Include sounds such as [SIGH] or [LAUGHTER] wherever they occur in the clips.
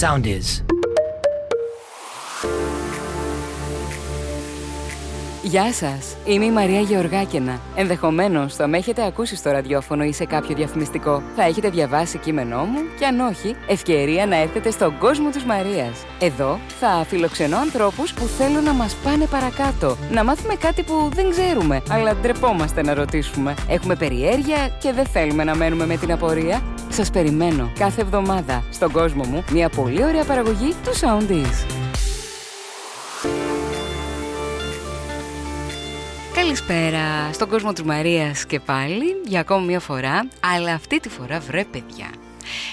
Sound is. Γεια σας, είμαι η Μαρία Γεωργάκαινα. Ενδεχομένως θα με έχετε ακούσει στο ραδιόφωνο ή σε κάποιο διαφημιστικό. Θα έχετε διαβάσει κείμενό μου και αν όχι, ευκαιρία να έρθετε στον κόσμο της Μαρίας. Εδώ θα φιλοξενώ ανθρώπους που θέλουν να μας πάνε παρακάτω. Να μάθουμε κάτι που δεν ξέρουμε, αλλά ντρεπόμαστε να ρωτήσουμε. Έχουμε περιέργεια και δεν θέλουμε να μένουμε με την απορία. Σας περιμένω κάθε εβδομάδα στον κόσμο μου μια πολύ ωραία παραγωγή του Soundies. Καλησπέρα. Στον κόσμο της Μαρίας και πάλι για ακόμη μια φορά αλλά αυτή τη φορά βρε παιδιά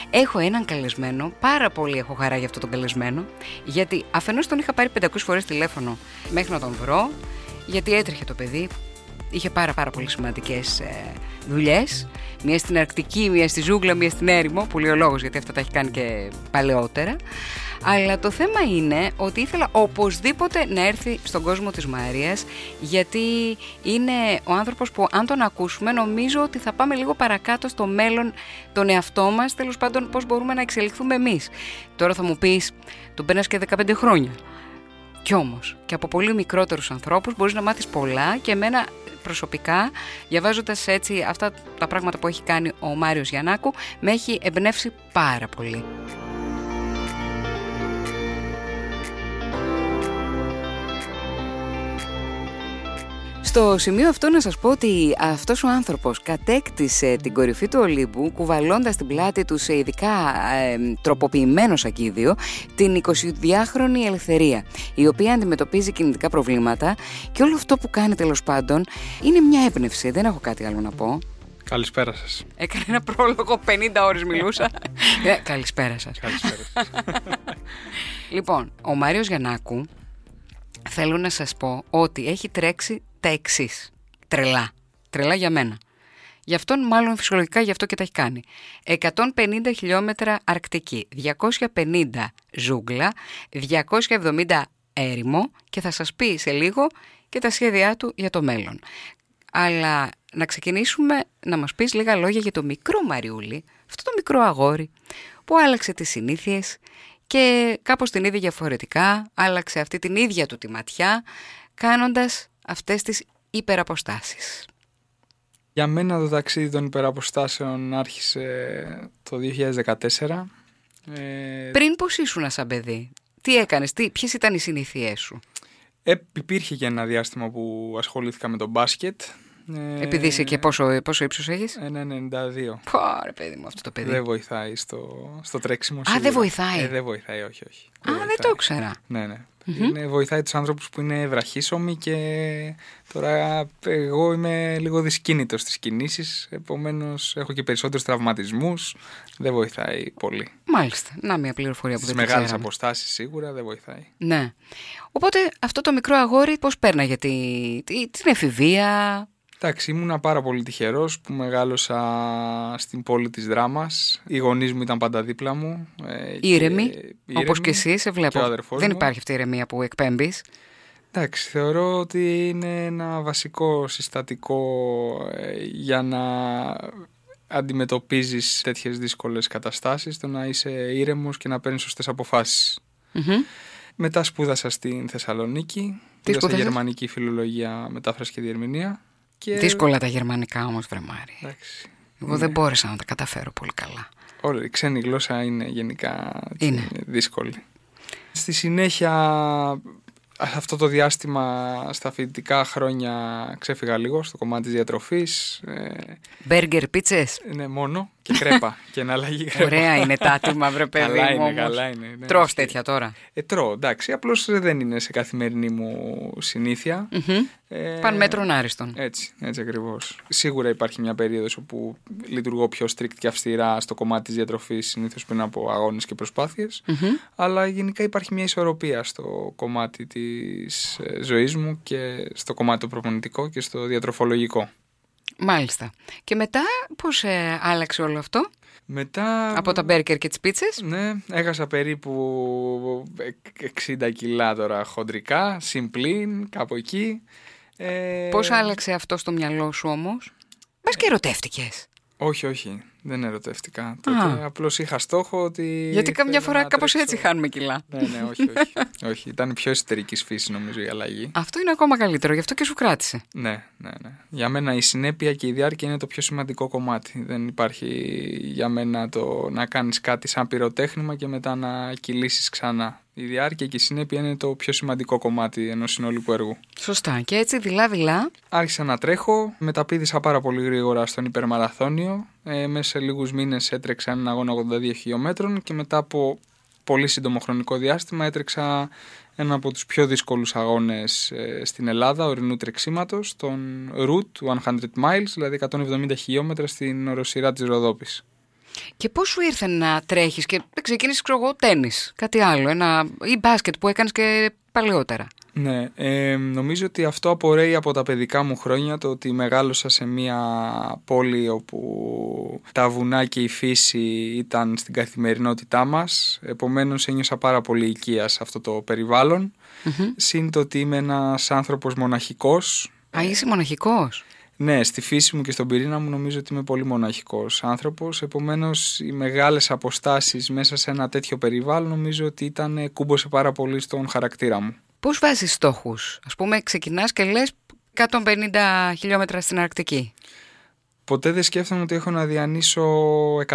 Έχω έναν καλεσμένο, πάρα πολύ έχω χαρά για αυτό τον καλεσμένο γιατί αφενός τον είχα πάρει 500 φορές τηλέφωνο μέχρι να τον βρω γιατί έτρεχε το παιδί, είχε πάρα πάρα πολύ σημαντικές ε, δουλειές μία στην Αρκτική, μία στη Ζούγκλα, μία στην Έρημο που λέει ο λόγος γιατί αυτά τα έχει κάνει και παλαιότερα αλλά το θέμα είναι ότι ήθελα οπωσδήποτε να έρθει στον κόσμο της Μαρίας γιατί είναι ο άνθρωπος που αν τον ακούσουμε νομίζω ότι θα πάμε λίγο παρακάτω στο μέλλον τον εαυτό μας τέλος πάντων πώς μπορούμε να εξελιχθούμε εμείς. Τώρα θα μου πεις τον πέρας και 15 χρόνια. Κι όμως και από πολύ μικρότερους ανθρώπους μπορείς να μάθεις πολλά και εμένα προσωπικά διαβάζοντας έτσι αυτά τα πράγματα που έχει κάνει ο Μάριος Γιαννάκου με έχει εμπνεύσει πάρα πολύ. Στο σημείο αυτό να σας πω ότι αυτός ο άνθρωπος κατέκτησε την κορυφή του Ολύμπου κουβαλώντας την πλάτη του σε ειδικά ε, τροποποιημένο σακίδιο την 22χρονη Ελευθερία η οποία αντιμετωπίζει κινητικά προβλήματα και όλο αυτό που κάνει τέλος πάντων είναι μια έμπνευση, δεν έχω κάτι άλλο να πω. Καλησπέρα σας. Έκανε ένα πρόλογο 50 ώρες μιλούσα. ε, καλησπέρα σας. Καλησπέρα σας. λοιπόν, ο Μάριος Γιαννάκου θέλω να σας πω ότι έχει τρέξει τα εξής. Τρελά. Τρελά για μένα. Γι' αυτόν μάλλον φυσιολογικά γι' αυτό και τα έχει κάνει. 150 χιλιόμετρα Αρκτική, 250 ζούγκλα, 270 έρημο και θα σας πει σε λίγο και τα σχέδιά του για το μέλλον. Αλλά να ξεκινήσουμε να μας πεις λίγα λόγια για το μικρό Μαριούλι, αυτό το μικρό αγόρι που άλλαξε τις συνήθειες και κάπως την είδε διαφορετικά, άλλαξε αυτή την ίδια του τη ματιά, κάνοντας αυτές τις υπεραποστάσεις. Για μένα το ταξίδι των υπεραποστάσεων άρχισε το 2014. Ε... Πριν πώς ήσουν σαν παιδί, τι έκανες, τι, ποιες ήταν οι συνήθειές σου; Ε, υπήρχε και ένα διάστημα που ασχολήθηκα με το μπάσκετ. Ε, Επειδή είσαι και πόσο, πόσο ύψος έχεις; 1,92. Πω παιδί μου αυτό το παιδί. Δεν βοηθάει στο, στο τρέξιμο Α, δεν βοηθάει. Ε, δεν βοηθάει, όχι, όχι. Α, δεν, δεν το ήξερα. Ναι, ναι. Είναι, βοηθάει τους άνθρωπους που είναι βραχίσωμοι και τώρα εγώ είμαι λίγο δυσκίνητος στις κινήσεις, επομένως έχω και περισσότερους τραυματισμούς, δεν βοηθάει πολύ. Μάλιστα, να μια πληροφορία που στις δεν μεγάλες ξέραμε. αποστάσεις σίγουρα δεν βοηθάει. Ναι. Οπότε αυτό το μικρό αγόρι πώς πέρναγε τη, τη, την εφηβεία, Εντάξει, ήμουνα πάρα πολύ τυχερός που μεγάλωσα στην πόλη της Δράμας. Οι γονείς μου ήταν πάντα δίπλα μου. Ε, ήρεμοι, όπως και εσύ, σε βλέπω. Δεν μου. υπάρχει αυτή η ηρεμία που εκπέμπεις. Εντάξει, θεωρώ ότι είναι ένα βασικό συστατικό ε, για να αντιμετωπίζεις τέτοιες δύσκολες καταστάσεις, το να είσαι ήρεμος και να παίρνεις σωστές αποφάσεις. Μετά σπούδασα στην Θεσσαλονίκη, Τι σπούδασα σπούδασες; γερμανική φιλολογία, μετάφραση και διερμηνία. Και... Δύσκολα τα γερμανικά όμως, βρε Μάρη. Εντάξει. Εγώ δεν μπόρεσα να τα καταφέρω πολύ καλά. Όλη η ξένη γλώσσα είναι γενικά έτσι, Είναι. δύσκολη. Στη συνέχεια, αυτό το διάστημα στα φοιτητικά χρόνια ξέφυγα λίγο στο κομμάτι της διατροφής. Ε, Μπέργκερ, πίτσες. ναι, μόνο και κρέπα [LAUGHS] και εναλλαγή κρέπα. Ωραία είναι τα άτομα, βρε παιδί Καλά μου είναι, όμως. καλά είναι. Ναι, Τρως αστεία. τέτοια τώρα. Ε, τρώω, εντάξει. Απλώς δεν είναι σε καθημερινή μου συνήθεια. Μμμ. Ε, Παν μέτρων άριστον. Έτσι, έτσι ακριβώς. Σίγουρα υπάρχει μια περίοδος όπου λειτουργώ πιο strict και αυστηρά στο κομμάτι της διατροφής συνήθως πριν από αγώνες και προσπάθειες. Μμμ. Αλλά γενικά υπάρχει μια ισορροπία στο κομμάτι της ε, ζωής μου και στο κομμάτι το προπονητικό και στο διατροφολογικό. Μάλιστα. Και μετά πώς ε, άλλαξε όλο αυτό, Μετά... από τα μπέργκερ και τις πίτσες; Ναι, έχασα περίπου 60 κιλά τώρα χοντρικά, συμπλήν, κάπου εκεί. Ε, Πώς άλλαξε αυτό στο μυαλό σου όμως; Μπας και ερωτεύτηκες. Όχι, όχι. Δεν ερωτεύτηκα. Τότε απλώς είχα στόχο ότι. Γιατί καμιά θέλω φορά να κάπως τρέξω. έτσι χάνουμε κιλά. Ναι, ναι, όχι, όχι. [LAUGHS] όχι. Ήταν πιο εσωτερικής φύσης νομίζω η αλλαγή. Αυτό είναι ακόμα καλύτερο, γι' αυτό και σου κράτησε. Ναι, ναι, ναι. Για μένα η συνέπεια και η διάρκεια είναι το πιο σημαντικό κομμάτι. Δεν υπάρχει για μένα το να κάνεις κάτι σαν πυροτέχνημα και μετά να κυλήσεις ξανά. Η διάρκεια και η συνέπεια είναι το πιο σημαντικό κομμάτι ενός συνολικού έργου. Σωστά. Και έτσι δειλά-δειλά. Άρχισα να τρέχω, μεταπίδησα πάρα πολύ γρήγορα στον υπερμαραθώνιο. Ε, μέσα σε λίγους μήνες έτρεξα έναν αγώνα 82 χιλιόμετρων και μετά από πολύ σύντομο χρονικό διάστημα έτρεξα ένα από τους πιο δύσκολους αγώνες ε, στην Ελλάδα, ορεινού τρεξίματος, τον Route 100 Miles, δηλαδή 170 χιλιόμετρα στην οροσειρά της Ροδόπης. Και πώς σου ήρθε να τρέχεις και ξεκίνησες, ξέρω εγώ, τέννη, κάτι άλλο, ένα, ή μπάσκετ που έκανες και παλαιότερα. Ναι, ε, νομίζω ότι αυτό απορρέει από τα παιδικά μου χρόνια, το ότι μεγάλωσα σε μια πόλη όπου τα βουνά και η φύση ήταν στην καθημερινότητά μας, επομένως ένιωσα πάρα πολύ οικία σε αυτό το περιβάλλον. Mm-hmm. Συν το ότι είμαι ένας άνθρωπος μοναχικός. Α, είσαι μοναχικός; Ναι, στη φύση μου και στον πυρήνα μου νομίζω ότι είμαι πολύ μοναχικός άνθρωπος, επομένως οι μεγάλες αποστάσεις μέσα σε ένα τέτοιο περιβάλλον νομίζω ότι ήταν κούμπωσε πάρα πολύ στον χαρακτήρα μου. Πώς βάζεις στόχους, ας πούμε ξεκινάς και λες 150 χιλιόμετρα στην Αρκτική. Ποτέ δεν σκέφτομαι ότι έχω να διανύσω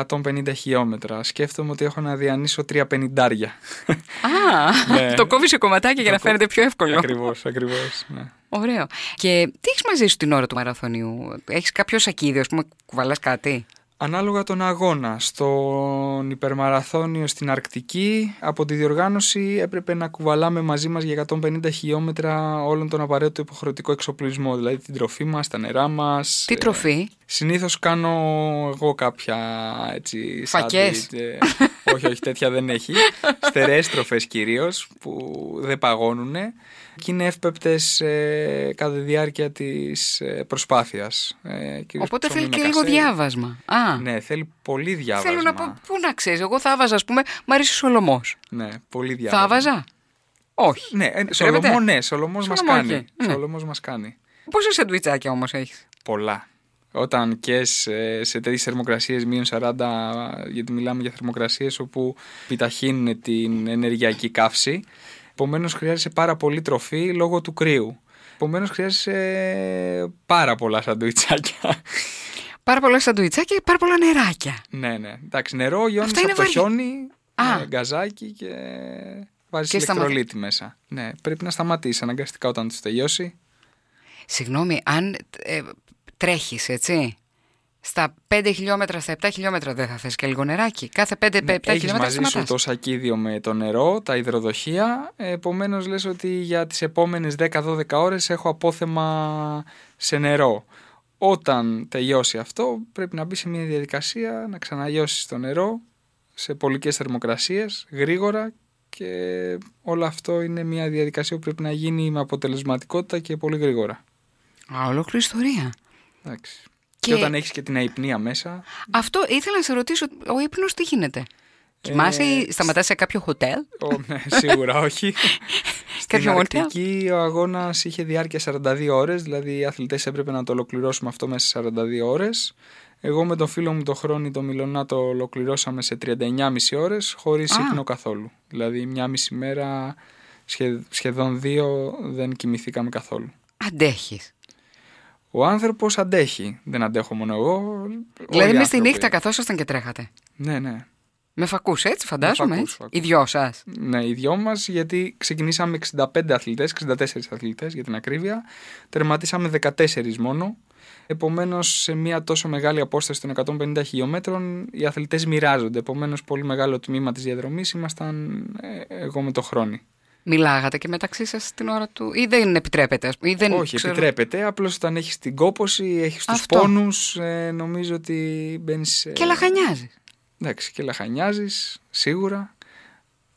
150 χιλιόμετρα. Σκέφτομαι ότι έχω να διανύσω 350. Α, [LAUGHS] Ναι. το κόβεις σε κομματάκια για να Το κο- φαίνεται πιο εύκολο. ακριβώς, ακριβώς. Ναι. Ωραίο. Και τι έχεις μαζί σου την ώρα του μαραθωνίου, Έχεις κάποιο σακίδιο, ας πούμε, κουβαλάς κάτι; Ανάλογα τον αγώνα, στον υπερμαραθώνιο στην Αρκτική, από τη διοργάνωση έπρεπε να κουβαλάμε μαζί μας για 150 χιλιόμετρα όλον τον απαραίτητο υποχρεωτικό εξοπλισμό, δηλαδή την τροφή μας, τα νερά μας. Τι ε, τροφή. Συνήθως κάνω εγώ κάποια έτσι Φακές. σάντουιτ, ε, όχι, όχι, τέτοια δεν έχει. [LAUGHS] Στερεές τροφές κυρίως που δεν παγώνουνε και είναι εύπεπτες ε, κατά τη διάρκεια της ε, προσπάθειας. Ε, κυρίως Οπότε ψωμί θέλει με και λίγο κασέρι. διάβασμα. Α, Ναι, θέλει πολύ διάβασμα. θέλω να πω, πού να ξέρεις. Εγώ θα βάζα, ας πούμε, μ' αρέσει ο Σολομός. Ναι, πολύ διάβασμα. Θα βάζα. Όχι. Ναι, ε, Επιτρέπεται; Σολομός, ναι, Σολομός μας Σολομός, κάνει. όχι. Ναι. Σολομός μας κάνει. Πόσα σαντουιτσάκια όμως έχεις; Πολλά. Όταν και σε, σε τέτοιε θερμοκρασίες μείον 40, γιατί μιλάμε για θερμοκρασίες όπου επιταχύνουν την ενεργειακή καύση. Επομένως χρειάζεσαι πάρα πολύ τροφή λόγω του κρύου. Επομένως χρειάζεσαι πάρα πολλά σαντουιτσάκια. Πάρα πολλά σαντουιτσάκια και πάρα πολλά νεράκια. ναι, ναι. Εντάξει, νερό γιώνει Αυτά από είναι το βαρύ. χιόνι, Α. με γκαζάκι και βάζεις Και σταμα- ηλεκτρολίτη μέσα. Ναι, πρέπει να σταματήσεις αναγκαστικά όταν τους τελειώσει. Συγγνώμη, αν ε, τρέχεις, έτσι. Στα 5 χιλιόμετρα, στα 7 χιλιόμετρα δεν θα θες και λίγο νεράκι. Κάθε 5-7 Ναι, έχεις χιλιόμετρα μαζί σου σταματάς. το σακίδιο με το νερό, τα υδροδοχεία. Επομένως, λες ότι για τις επόμενες 10-12 ώρες έχω απόθεμα σε νερό. Όταν τελειώσει αυτό, πρέπει να μπει σε μια διαδικασία να ξαναλιώσεις το νερό σε πολικές θερμοκρασίες, γρήγορα και όλο αυτό είναι μια διαδικασία που πρέπει να γίνει με αποτελεσματικότητα και πολύ γρήγορα. Α, ολόκληρη ιστορία. Εντάξει. Και- Και... όταν έχεις και την αϊπνία μέσα, Αυτό ήθελα να σε ρωτήσω, ο ύπνος τι γίνεται; Κοιμάσαι ή σταματάς σε κάποιο χοτέλ. Ο, ναι, σίγουρα όχι. [LAUGHS] Στην Κάποιο μοντέλο. Αρκτική ο αγώνας είχε διάρκεια 42 ώρες, δηλαδή οι αθλητές έπρεπε να το ολοκληρώσουμε αυτό μέσα σε 42 ώρες. Εγώ με τον φίλο μου τον Χρόνη το Μιλονά το ολοκληρώσαμε σε 39,5 ώρες, χωρίς Α. ύπνο καθόλου. Δηλαδή μια μισή μέρα, σχε- σχεδόν δύο, δεν κοιμηθήκαμε καθόλου. Αντέχεις. Ο άνθρωπος αντέχει. Δεν αντέχω μόνο εγώ. όλοι Δηλαδή οι με στη άνθρωποι. νύχτα καθόσασταν και τρέχατε. Ναι, ναι. Με φακούς έτσι φαντάζομαι. φακούς, έτσι. φακούς. Οι δυο σας. Ναι, οι δυο μας, γιατί ξεκινήσαμε 65 αθλητές, 64 αθλητές για την ακρίβεια. Τερματίσαμε 14 μόνο. Επομένως, σε μια τόσο μεγάλη απόσταση των 150 χιλιόμετρων, οι αθλητές μοιράζονται. Επομένως, πολύ μεγάλο τμήμα της διαδρομής ήμασταν ε, εγώ με το χρόνο. Μιλάγατε και μεταξύ σας την ώρα του ή δεν επιτρέπεται. ας πούμε, Ή δεν, Όχι, ξέρω- επιτρέπεται. Απλώς όταν έχεις την κόποση, έχεις τους Αυτό. πόνους, ε, νομίζω ότι μπαίνεις. Και λαχανιάζεις. Εντάξει, και λαχανιάζεις, σίγουρα.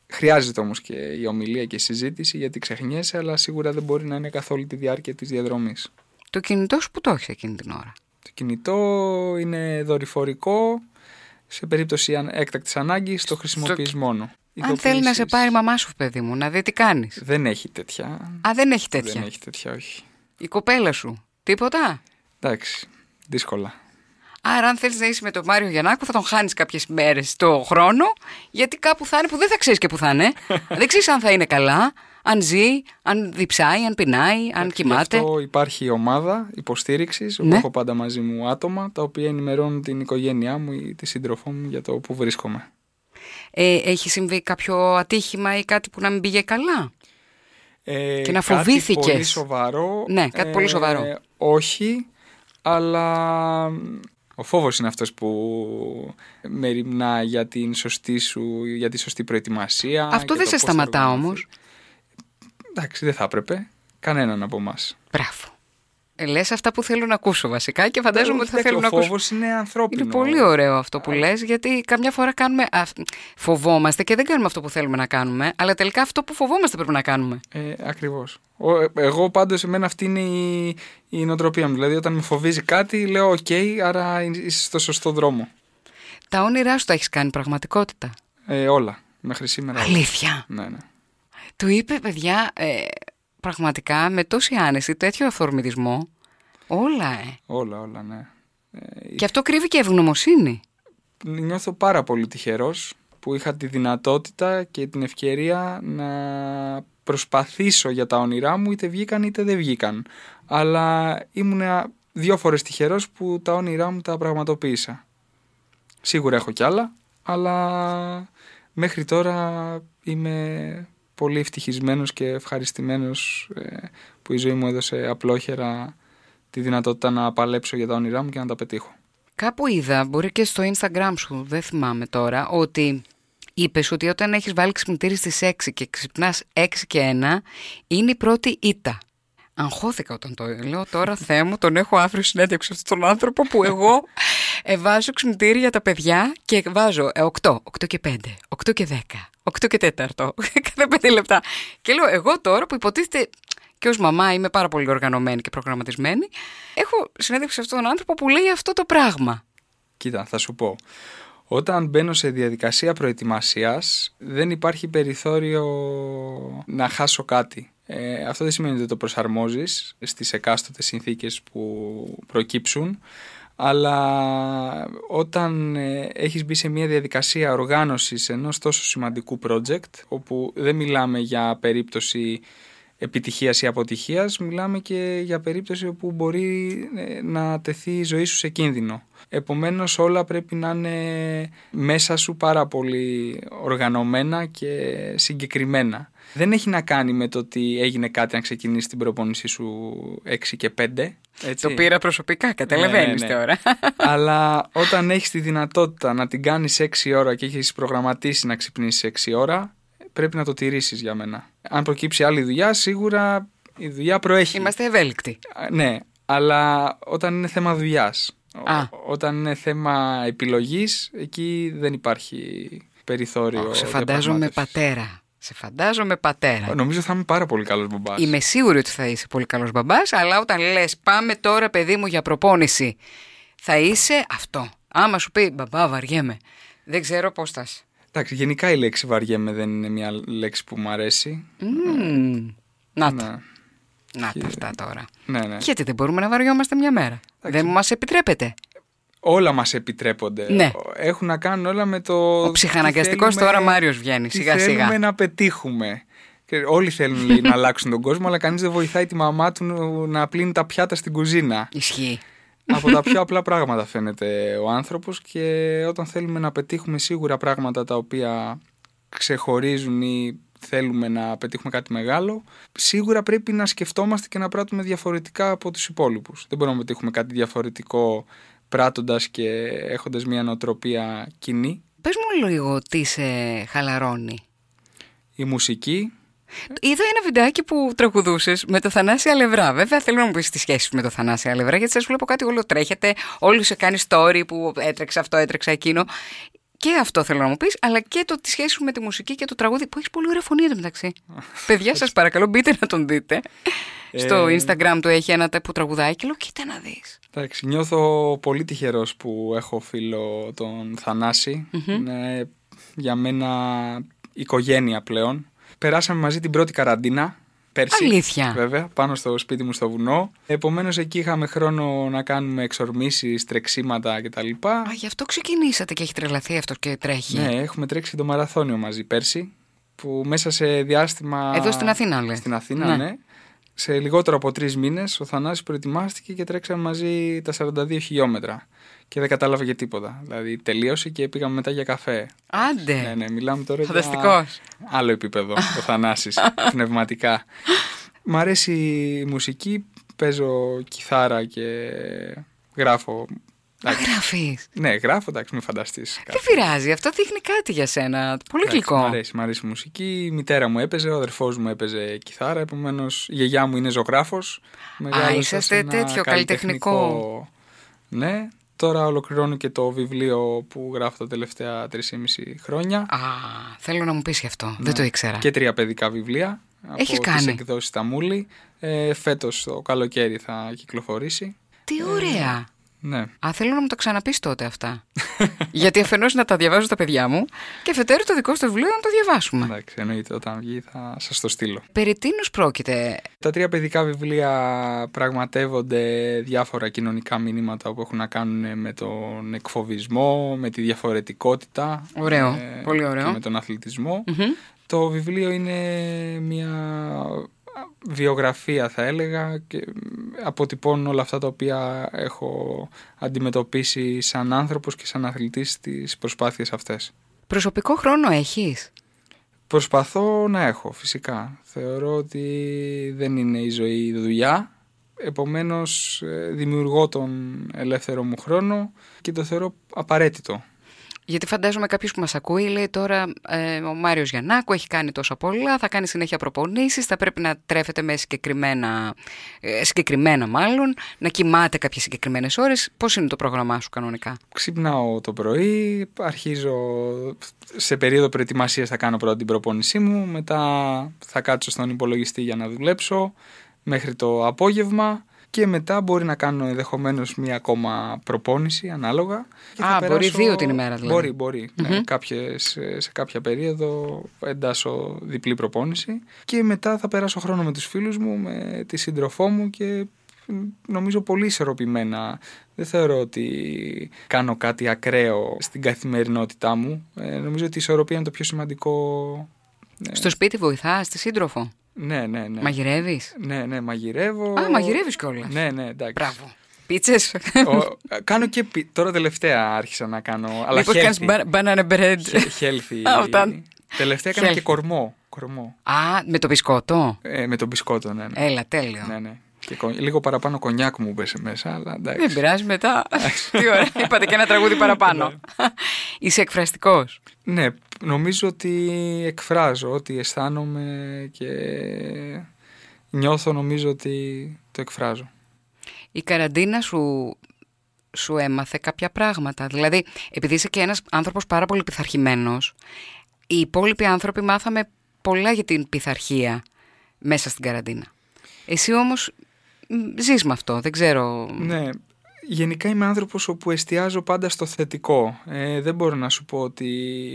Χρειάζεται όμως και η ομιλία και η συζήτηση γιατί ξεχνιέσαι, αλλά σίγουρα δεν μπορεί να είναι καθ' όλη τη διάρκεια της διαδρομής. Το κινητό σου που το έχεις εκείνη την ώρα; Το κινητό είναι δορυφορικό. Σε περίπτωση έκτακτης ανάγκης το χρησιμοποιείς μόνο. Αν θέλει να σε Ειδοποιήσεις- πάρει η μαμά σου, παιδί μου, να δει τι κάνεις. Δεν έχει τέτοια. Α, δεν έχει τέτοια. Δεν έχει τέτοια, όχι. Η κοπέλα σου. Τίποτα. Εντάξει, δύσκολα. Άρα, αν θέλεις να είσαι με τον Μάριο Γιαννάκο, θα τον χάνεις κάποιες μέρες το χρόνο, γιατί κάπου θα είναι που δεν θα ξέρεις και που θα είναι. [LAUGHS] δεν ξέρεις αν θα είναι καλά, αν ζει, αν διψάει, αν πεινάει, αν κοιμάται. Γι' αυτό υπάρχει ομάδα υποστήριξης, όπου Ναι. έχω πάντα μαζί μου άτομα τα οποία ενημερώνουν την οικογένειά μου ή τη σύντροφό μου για το που βρίσκομαι. Ε, έχει συμβεί κάποιο ατύχημα ή κάτι που να μην πήγε καλά; Ε, Και να κάτι φοβήθηκες; Πολύ σοβαρό. ε, Ναι, κάτι πολύ σοβαρό. Όχι, αλλά ο φόβος είναι αυτός που μεριμνά για την σωστή σου, για τη σωστή προετοιμασία. Αυτό για δεν το σε πώς θα σταματά οργανωθείς. όμως. Εντάξει, δεν θα έπρεπε. Κανέναν από εμάς. Μπράβο. Ε, λες αυτά που θέλω να ακούσω βασικά και φαντάζομαι ότι θα θέλω να Ο ακούσω. φόβος είναι ανθρώπινο. Είναι πολύ ωραίο αυτό που λες γιατί καμιά φορά κάνουμε αυ- φοβόμαστε και δεν κάνουμε αυτό που θέλουμε να κάνουμε αλλά τελικά αυτό που φοβόμαστε πρέπει να κάνουμε. Ε, ακριβώς. Ο- ε, εγώ πάντως εμένα αυτή είναι η, η νοοτροπία μου. Δηλαδή όταν με φοβίζει κάτι λέω οκ, άρα είσαι στο σωστό δρόμο. Τα όνειρά σου τα έχεις κάνει πραγματικότητα; Ε, όλα. Μέχρι σήμερα. όλα. Αλήθεια; Ναι, ναι. Του είπε παιδιά ε, πραγματικά με τόση άνεση, τέτοιο αυθορμητισμό. Όλα ε. Όλα, όλα, ναι. Ε, Και αυτό κρύβει και ευγνωμοσύνη. νιώθω πάρα πολύ τυχερός που είχα τη δυνατότητα και την ευκαιρία να προσπαθήσω για τα όνειρά μου είτε βγήκαν είτε δεν βγήκαν. Αλλά ήμουν δύο φορές τυχερός που τα όνειρά μου τα πραγματοποίησα. Σίγουρα έχω κι άλλα, αλλά μέχρι τώρα είμαι πολύ ευτυχισμένος και ευχαριστημένος ε, που η ζωή μου έδωσε απλόχερα τη δυνατότητα να παλέψω για τα όνειρά μου και να τα πετύχω. Κάπου είδα, μπορεί και στο Instagram σου, δεν θυμάμαι τώρα, ότι είπες ότι όταν έχεις βάλει ξυπνητήρι στις 6 και ξυπνάς 6 και 1, είναι η πρώτη ήττα. Αγχώθηκα όταν το λέω. Τώρα Θεέ μου, τον έχω άφρει συνέντευξη αυτόν τον άνθρωπο που εγώ [LAUGHS] ε, βάζω ξυπνητήρι για τα παιδιά και βάζω ε, 8, 8 και 5, 8 και 10, 8 και 4, [LAUGHS] κάθε 5 λεπτά. Και λέω, εγώ τώρα που υποτίθεται και ως μαμά είμαι πάρα πολύ οργανωμένη και προγραμματισμένη, έχω συνέντευξη σε αυτόν τον άνθρωπο που λέει αυτό το πράγμα. Κοίτα, θα σου πω. Όταν μπαίνω σε διαδικασία προετοιμασίας δεν υπάρχει περιθώριο να χάσω κάτι. Ε, αυτό δεν σημαίνει ότι δεν το προσαρμόζεις στις εκάστοτε συνθήκες που προκύψουν αλλά όταν ε, έχεις μπει σε μια διαδικασία οργάνωσης ενός τόσο σημαντικού project όπου δεν μιλάμε για περίπτωση επιτυχίας ή αποτυχίας μιλάμε και για περίπτωση όπου μπορεί ε, να τεθεί η ζωή σου σε κίνδυνο. Επομένως όλα πρέπει να είναι μέσα σου πάρα πολύ οργανωμένα και συγκεκριμένα. Δεν έχει να κάνει με το ότι έγινε κάτι αν ξεκινήσει την προπόνησή σου 6 και 5. Έτσι. Το πήρα προσωπικά, καταλαβαίνεις Ναι, ναι, ναι. τώρα. [LAUGHS] Αλλά όταν έχεις τη δυνατότητα να την κάνεις 6 ώρα και έχεις προγραμματίσει να ξυπνήσεις 6 ώρα, πρέπει να το τηρήσεις για μένα. Αν προκύψει άλλη δουλειά, σίγουρα η δουλειά προέχει. Είμαστε ευέλικτοι. Α, Ναι, αλλά όταν είναι θέμα δουλειάς. Α. Όταν είναι θέμα επιλογής, εκεί δεν υπάρχει περιθώριο. σε φαντάζομαι διαπραγμάτευσης. πατέρα. Σε φαντάζομαι πατέρα. Νομίζω θα είμαι πάρα πολύ καλός μπαμπάς. Είμαι σίγουρη ότι θα είσαι πολύ καλός μπαμπάς, αλλά όταν λες πάμε τώρα παιδί μου για προπόνηση, θα είσαι αυτό. Άμα σου πει μπαμπά βαριέμαι, δεν ξέρω πώς θα είσαι. Εντάξει, γενικά η λέξη βαριέμαι δεν είναι μια λέξη που μου αρέσει. Μμμ. Να τα, Ναι, να τα αυτά τώρα. ναι, ναι. Γιατί δεν μπορούμε να βαριόμαστε μια μέρα; Δεν μας επιτρέπεται. Όλα μας επιτρέπονται. Ναι. Έχουν να κάνουν όλα με το... Ο τι ψυχαναγκαστικός θέλουμε- τώρα Μάριος βγαίνει, τι σιγά, σιγά. θέλουμε να πετύχουμε. Και όλοι θέλουν λέει, να [LAUGHS] αλλάξουν τον κόσμο, αλλά κανείς δεν βοηθάει τη μαμά του να πλύνει τα πιάτα στην κουζίνα. Ισχύει. Από τα πιο απλά πράγματα φαίνεται ο άνθρωπος και όταν θέλουμε να πετύχουμε σίγουρα πράγματα τα οποία ξεχωρίζουν ή θέλουμε να πετύχουμε κάτι μεγάλο, σίγουρα πρέπει να σκεφτόμαστε και να πράττουμε διαφορετικά από τους υπόλοιπους. Δεν μπορούμε να πετύχουμε κάτι διαφορετικό πράττοντας και έχοντας μια νοοτροπία κοινή. Πες μου λίγο τι σε χαλαρώνει. Η μουσική, Είδα ένα βιντεάκι που τραγουδούσες με το Θανάση Αλευρά. Βέβαια, θέλω να μου πεις τη σχέση σου με το Θανάση Αλευρά, γιατί σας βλέπω κάτι όλο τρέχετε. Όλοι σε κάνει story που έτρεξε αυτό, έτρεξε εκείνο. Και αυτό θέλω να μου πεις, αλλά και το τη σχέση σου με τη μουσική και το τραγούδι που έχεις πολύ ωραία φωνή εντωμεταξύ. [LAUGHS] Παιδιά, σας παρακαλώ, μπείτε να τον δείτε. Στο Ε, Instagram του έχει ένα τε που τραγουδάει και λέω: Κοίτα να δεις. Εντάξει, νιώθω πολύ τυχερός που έχω φίλο τον θαναση Είναι για μένα οικογένεια πλέον. Περάσαμε μαζί την πρώτη καραντίνα πέρσι. Αλήθεια. Βέβαια, πάνω στο σπίτι μου στο βουνό. Επομένως, εκεί είχαμε χρόνο να κάνουμε εξορμήσεις, τρεξίματα κτλ. Α, γι' αυτό ξεκινήσατε και έχει τρελαθεί αυτό και τρέχει. Ναι, έχουμε τρέξει το μαραθώνιο μαζί πέρσι. Που μέσα σε διάστημα. Εδώ στην Αθήνα, λες. Στην Αθήνα, ναι. ναι. Σε λιγότερο από τρεις μήνες ο Θανάσης προετοιμάστηκε και τρέξαμε μαζί τα 42 χιλιόμετρα. Και δεν κατάλαβε για τίποτα. Δηλαδή τελείωσε και πήγαμε μετά για καφέ. Άντε. Ναι, ναι, μιλάμε τώρα Φανταστικός. για άλλο επίπεδο ο [LAUGHS] Θανάσης, πνευματικά. Μ' αρέσει η μουσική, παίζω κιθάρα και γράφω. Α, γράφεις. Ναι, γράφω, εντάξει, μην φανταστείς. Δεν πειράζει, αυτό δείχνει κάτι για σένα. Πολύ Εντάξει, γλυκό. Μ' αρέσει, μ' αρέσει η μουσική. Η μητέρα μου έπαιζε, ο αδερφός μου έπαιζε κιθάρα. Επομένως, η γιαγιά μου είναι ζωγράφος. είσαστε τέτοιο καλλιτεχνικό. Ναι. Τώρα ολοκληρώνω και το βιβλίο που γράφω τα τελευταία 3,5 χρόνια. Α, θέλω να μου πεις γι' αυτό. Ναι. Δεν το ήξερα. Και τρία παιδικά βιβλία. Έχεις από κάνει. τις εκδόσεις Ταμούλη. Ε, φέτος το καλοκαίρι θα κυκλοφορήσει. Τι ωραία. Ναι. Α, θέλω να μου το ξαναπείς τότε αυτά. [LAUGHS] Γιατί αφενός να τα διαβάζω τα παιδιά μου και αφετέρου το δικό σου το βιβλίο να το διαβάσουμε. Εντάξει, εννοείται όταν βγει θα σας το στείλω. Περί τίνος πρόκειται; Τα τρία παιδικά βιβλία πραγματεύονται διάφορα κοινωνικά μηνύματα που έχουν να κάνουν με τον εκφοβισμό, με τη διαφορετικότητα. Ωραίο, ε, πολύ ωραίο. Και με τον αθλητισμό. Μμμ. Το βιβλίο είναι μια βιογραφία θα έλεγα και αποτυπώνουν όλα αυτά τα οποία έχω αντιμετωπίσει σαν άνθρωπος και σαν αθλητής στις προσπάθειες αυτές. Προσωπικό χρόνο έχεις; Προσπαθώ να έχω φυσικά. Θεωρώ ότι δεν είναι η ζωή δουλειά. Επομένως ε, δημιουργώ τον ελεύθερο μου χρόνο και το θεωρώ απαραίτητο. Γιατί φαντάζομαι κάποιος που μας ακούει λέει τώρα ε, ο Μάριος Γιαννάκου έχει κάνει τόσα πολλά, θα κάνει συνέχεια προπονήσεις, θα πρέπει να τρέφεται με συγκεκριμένα, ε, συγκεκριμένα μάλλον, να κοιμάται κάποιες συγκεκριμένες ώρες. Πώς είναι το πρόγραμμά σου κανονικά; Ξυπνάω το πρωί, αρχίζω σε περίοδο προετοιμασίας θα κάνω πρώτα την προπόνησή μου, μετά θα κάτσω στον υπολογιστή για να δουλέψω μέχρι το απόγευμα και μετά μπορεί να κάνω ενδεχομένως μία ακόμα προπόνηση ανάλογα. Και Α, μπορεί δύο την ημέρα δηλαδή. Μπορεί, μπορεί. Ναι, κάποιες, σε κάποια περίοδο εντάσσω διπλή προπόνηση και μετά θα περάσω χρόνο με τους φίλους μου, με τη σύντροφό μου και νομίζω πολύ ισορροπημένα. Δεν θεωρώ ότι κάνω κάτι ακραίο στην καθημερινότητά μου. Ε, νομίζω ότι η ισορροπία είναι το πιο σημαντικό. ε, Στο σπίτι βοηθάς, τη σύντροφο; Ναι, ναι, ναι. Μαγειρεύεις; Ναι, ναι, μαγειρεύω. Α, μαγειρεύεις κιόλας. Ναι, ναι, εντάξει. Μπράβο. Πίτσες. Ο- κάνω και πι- τώρα τελευταία άρχισα να κάνω. Αλλά Μήπως healthy. κάνεις banana bread. Healthy. [LAUGHS] Αυτά. Τελευταία έκανα Healthy. και κορμό. κορμό. Α, με το μπισκότο; Ε, με τον μπισκότο, ναι. ναι. Έλα, τέλειο. ναι, ναι. Και κο- λίγο παραπάνω κονιάκ μου πέσε μέσα, αλλά εντάξει. Δεν πειράζει μετά. Τι ωραία, είπατε και ένα τραγούδι παραπάνω. Είσαι εκφραστικός; Ναι, νομίζω ότι εκφράζω ό,τι αισθάνομαι και νιώθω νομίζω ότι το εκφράζω. Η καραντίνα σου, σου έμαθε κάποια πράγματα; Δηλαδή, επειδή είσαι και ένας άνθρωπος πάρα πολύ πειθαρχημένος, οι υπόλοιποι άνθρωποι μάθαμε πολλά για την πειθαρχία μέσα στην καραντίνα. Εσύ όμως μ, ζεις με αυτό, δεν ξέρω... Ναι, γενικά είμαι άνθρωπος όπου εστιάζω πάντα στο θετικό. Ε, δεν μπορώ να σου πω ότι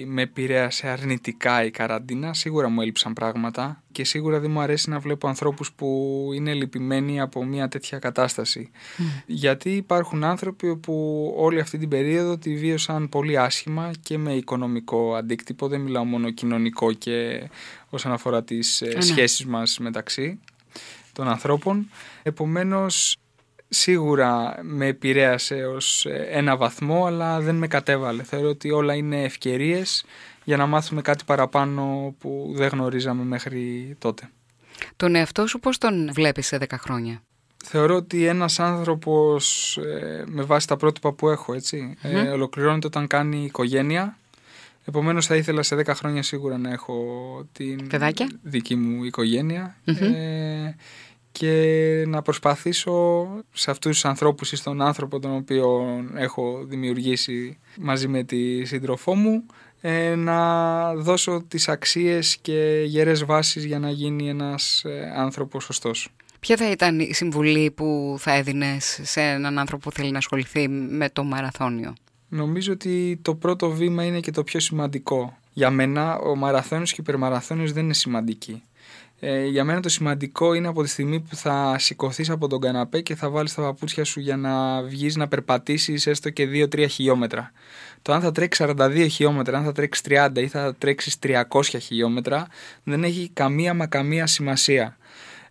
με επηρέασε αρνητικά η καραντίνα. Σίγουρα μου έλειψαν πράγματα και σίγουρα δεν μου αρέσει να βλέπω ανθρώπους που είναι λυπημένοι από μια τέτοια κατάσταση. Γιατί υπάρχουν άνθρωποι που όλη αυτή την περίοδο τη βίωσαν πολύ άσχημα και με οικονομικό αντίκτυπο. Δεν μιλάω μόνο κοινωνικό και όσον αφορά τις ε, ναι. σχέσεις μας μεταξύ των ανθρώπων. Επομένως σίγουρα με επηρέασε ως ε, ένα βαθμό αλλά δεν με κατέβαλε. Θεωρώ ότι όλα είναι ευκαιρίες για να μάθουμε κάτι παραπάνω που δεν γνωρίζαμε μέχρι τότε. Τον εαυτό σου πώς τον βλέπεις σε 10 χρόνια; Θεωρώ ότι ένας άνθρωπος ε, με βάση τα πρότυπα που έχω έτσι, ε, ολοκληρώνεται όταν κάνει οικογένεια. Επομένως θα ήθελα σε 10 χρόνια σίγουρα να έχω την Παιδάκια; δική μου οικογένεια ε, και να προσπαθήσω σε αυτούς τους ανθρώπους ή στον άνθρωπο τον οποίο έχω δημιουργήσει μαζί με τη σύντροφό μου ε, να δώσω τις αξίες και γερές βάσεις για να γίνει ένας ε, άνθρωπος σωστός. Ποια θα ήταν η συμβουλή που θα έδινες σε έναν άνθρωπο που θέλει να ασχοληθεί με το μαραθώνιο; Νομίζω ότι το πρώτο βήμα είναι και το πιο σημαντικό. Για μένα ο μαραθώνιος και ο υπερμαραθώνιος δεν είναι σημαντικοί. Ε, για μένα το σημαντικό είναι από τη στιγμή που θα σηκωθείς από τον καναπέ και θα βάλεις τα παπούτσια σου για να βγεις να περπατήσεις έστω και 2-3 χιλιόμετρα. Το αν θα τρέξεις 42 χιλιόμετρα, αν θα τρέξεις 30 ή θα τρέξεις 300 χιλιόμετρα δεν έχει καμία μα καμία σημασία.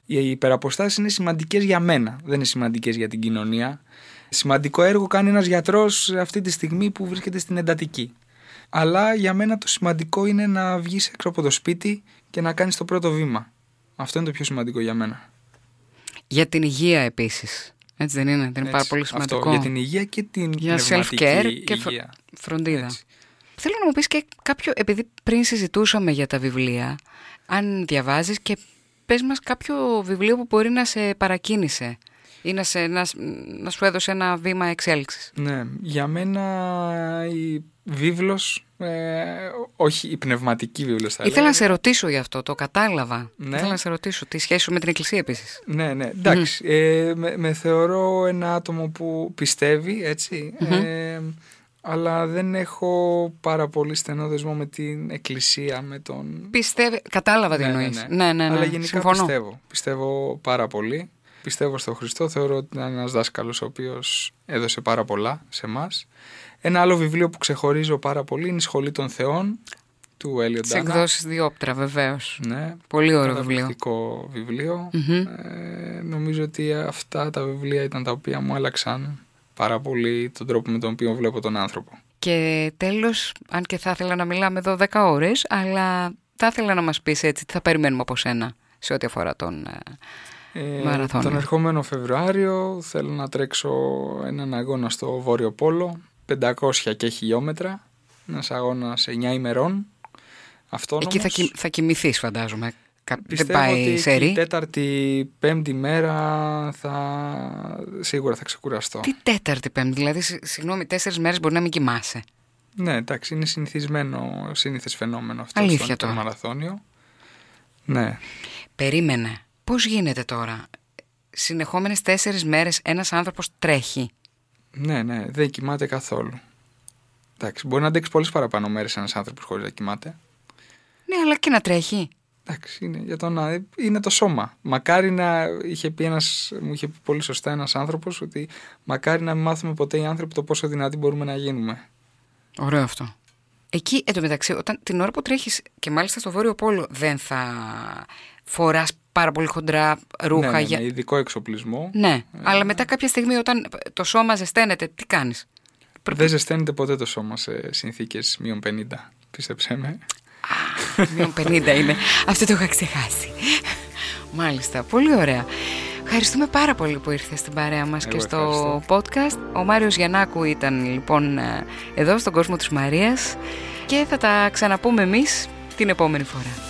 Οι υπεραποστάσεις είναι σημαντικές για μένα, δεν είναι σημαντικές για την κοινωνία. Σημαντικό έργο κάνει ένας γιατρός αυτή τη στιγμή που βρίσκεται στην εντατική. Αλλά για μένα το σημαντικό είναι να βγεις έξω από το σπίτι και να κάνεις το πρώτο βήμα. Αυτό είναι το πιο σημαντικό για μένα. Για την υγεία επίσης. Έτσι δεν είναι, δεν είναι πάρα πολύ σημαντικό. Αυτό, για την υγεία και την για πνευματική self-care και υγεία. φροντίδα. Έτσι. Θέλω να μου πεις και κάποιο, επειδή πριν συζητούσαμε για τα βιβλία, αν διαβάζεις και πες μας κάποιο βιβλίο που μπορεί να σε παρακίνησε ή να, σε, να, να σου έδωσε ένα βήμα εξέλιξης. Ναι, για μένα η βίβλος, ε, όχι η πνευματική βίβλος θα Ήθελα να έλεγα. σε ρωτήσω γι' αυτό, το κατάλαβα. Ναι. Ήθελα να σε ρωτήσω τη σχέση σου με την εκκλησία επίσης. Ναι, ναι, εντάξει. Ε, με, με θεωρώ ένα άτομο που πιστεύει, έτσι, ε, αλλά δεν έχω πάρα πολύ στενό δεσμό με την εκκλησία, με τον... Πιστεύει, κατάλαβα τι Ναι, ναι, εννοείς. ναι. Ναι, ναι, ναι. Αλλά γενικά Συμφωνώ. πιστεύω. Πιστεύω πάρα πολύ. Πιστεύω στον Χριστό. Θεωρώ ότι είναι ένας δάσκαλος ο οποίος έδωσε πάρα πολλά σε εμάς. Ένα άλλο βιβλίο που ξεχωρίζω πάρα πολύ είναι η Σχολή των Θεών του Έλιο Σε Ντάνα. εκδόσεις διόπτρα βεβαίως. Ναι, Πολύ ωραίο βιβλίο. καταπληκτικό βιβλίο. Μμμ. Ε, νομίζω ότι αυτά τα βιβλία ήταν τα οποία μου άλλαξαν πάρα πολύ τον τρόπο με τον οποίο βλέπω τον άνθρωπο. Και τέλος, αν και θα ήθελα να μιλάμε εδώ 10 ώρες, αλλά θα ήθελα να μας πεις έτσι τι θα περιμένουμε από σένα σε ό,τι αφορά τον ε, Ε, Μαραθώνιο. τον ερχόμενο Φεβρουάριο θέλω να τρέξω έναν αγώνα στο Βόρειο Πόλο, 500 και χιλιόμετρα, ένας αγώνας 9 ημερών. Αυτόνομος. Εκεί θα, κοι, θα κοιμηθείς φαντάζομαι. Κα- Δεν Πιστεύω πάει ότι σε την ρί. τέταρτη, πέμπτη μέρα θα... σίγουρα θα ξεκουραστώ. Τι τέταρτη πέμπτη, δηλαδή συ- συγγνώμη, τέσσερις μέρες μπορεί να μην κοιμάσαι. Ναι, εντάξει, είναι συνηθισμένο, σύνηθες φαινόμενο αυτό Αλήθεια στο τώρα. μαραθώνιο. Ναι. Περίμενε. Πώς γίνεται τώρα; Συνεχόμενες τέσσερις μέρες ένας άνθρωπος τρέχει. Ναι, ναι, δεν κοιμάται καθόλου. Εντάξει, μπορεί να αντέξει πολλές παραπάνω μέρες ένας άνθρωπος χωρίς να κοιμάται. Ναι, αλλά και να τρέχει. Εντάξει, είναι, για το να, είναι το σώμα. Μακάρι να είχε πει ένας, μου είχε πει πολύ σωστά ένας άνθρωπος ότι μακάρι να μην μάθουμε ποτέ οι άνθρωποι το πόσο δυνατοί μπορούμε να γίνουμε. Ωραίο αυτό. Εκεί, εντωμεταξύ, όταν την ώρα που τρέχεις και μάλιστα στο Βόρειο Πόλο δεν θα φοράς πάρα πολύ χοντρά ρούχα ναι, ναι, για... με ειδικό εξοπλισμό. Ναι, αλλά μετά κάποια στιγμή όταν το σώμα ζεσταίνεται, τι κάνεις; Δεν ζεσταίνεται ποτέ το σώμα σε συνθήκες μείον 50. Πίστεψέ με. Μείον 50 είναι. Αυτό το είχα ξεχάσει. Μάλιστα, πολύ ωραία. Ευχαριστούμε πάρα πολύ που ήρθες στην παρέα μας Εγώ και στο ευχαριστώ. podcast. Ο Μάριος Γιαννάκου ήταν λοιπόν ε, εδώ στον κόσμο της Μαρίας και θα τα ξαναπούμε εμείς την επόμενη φορά.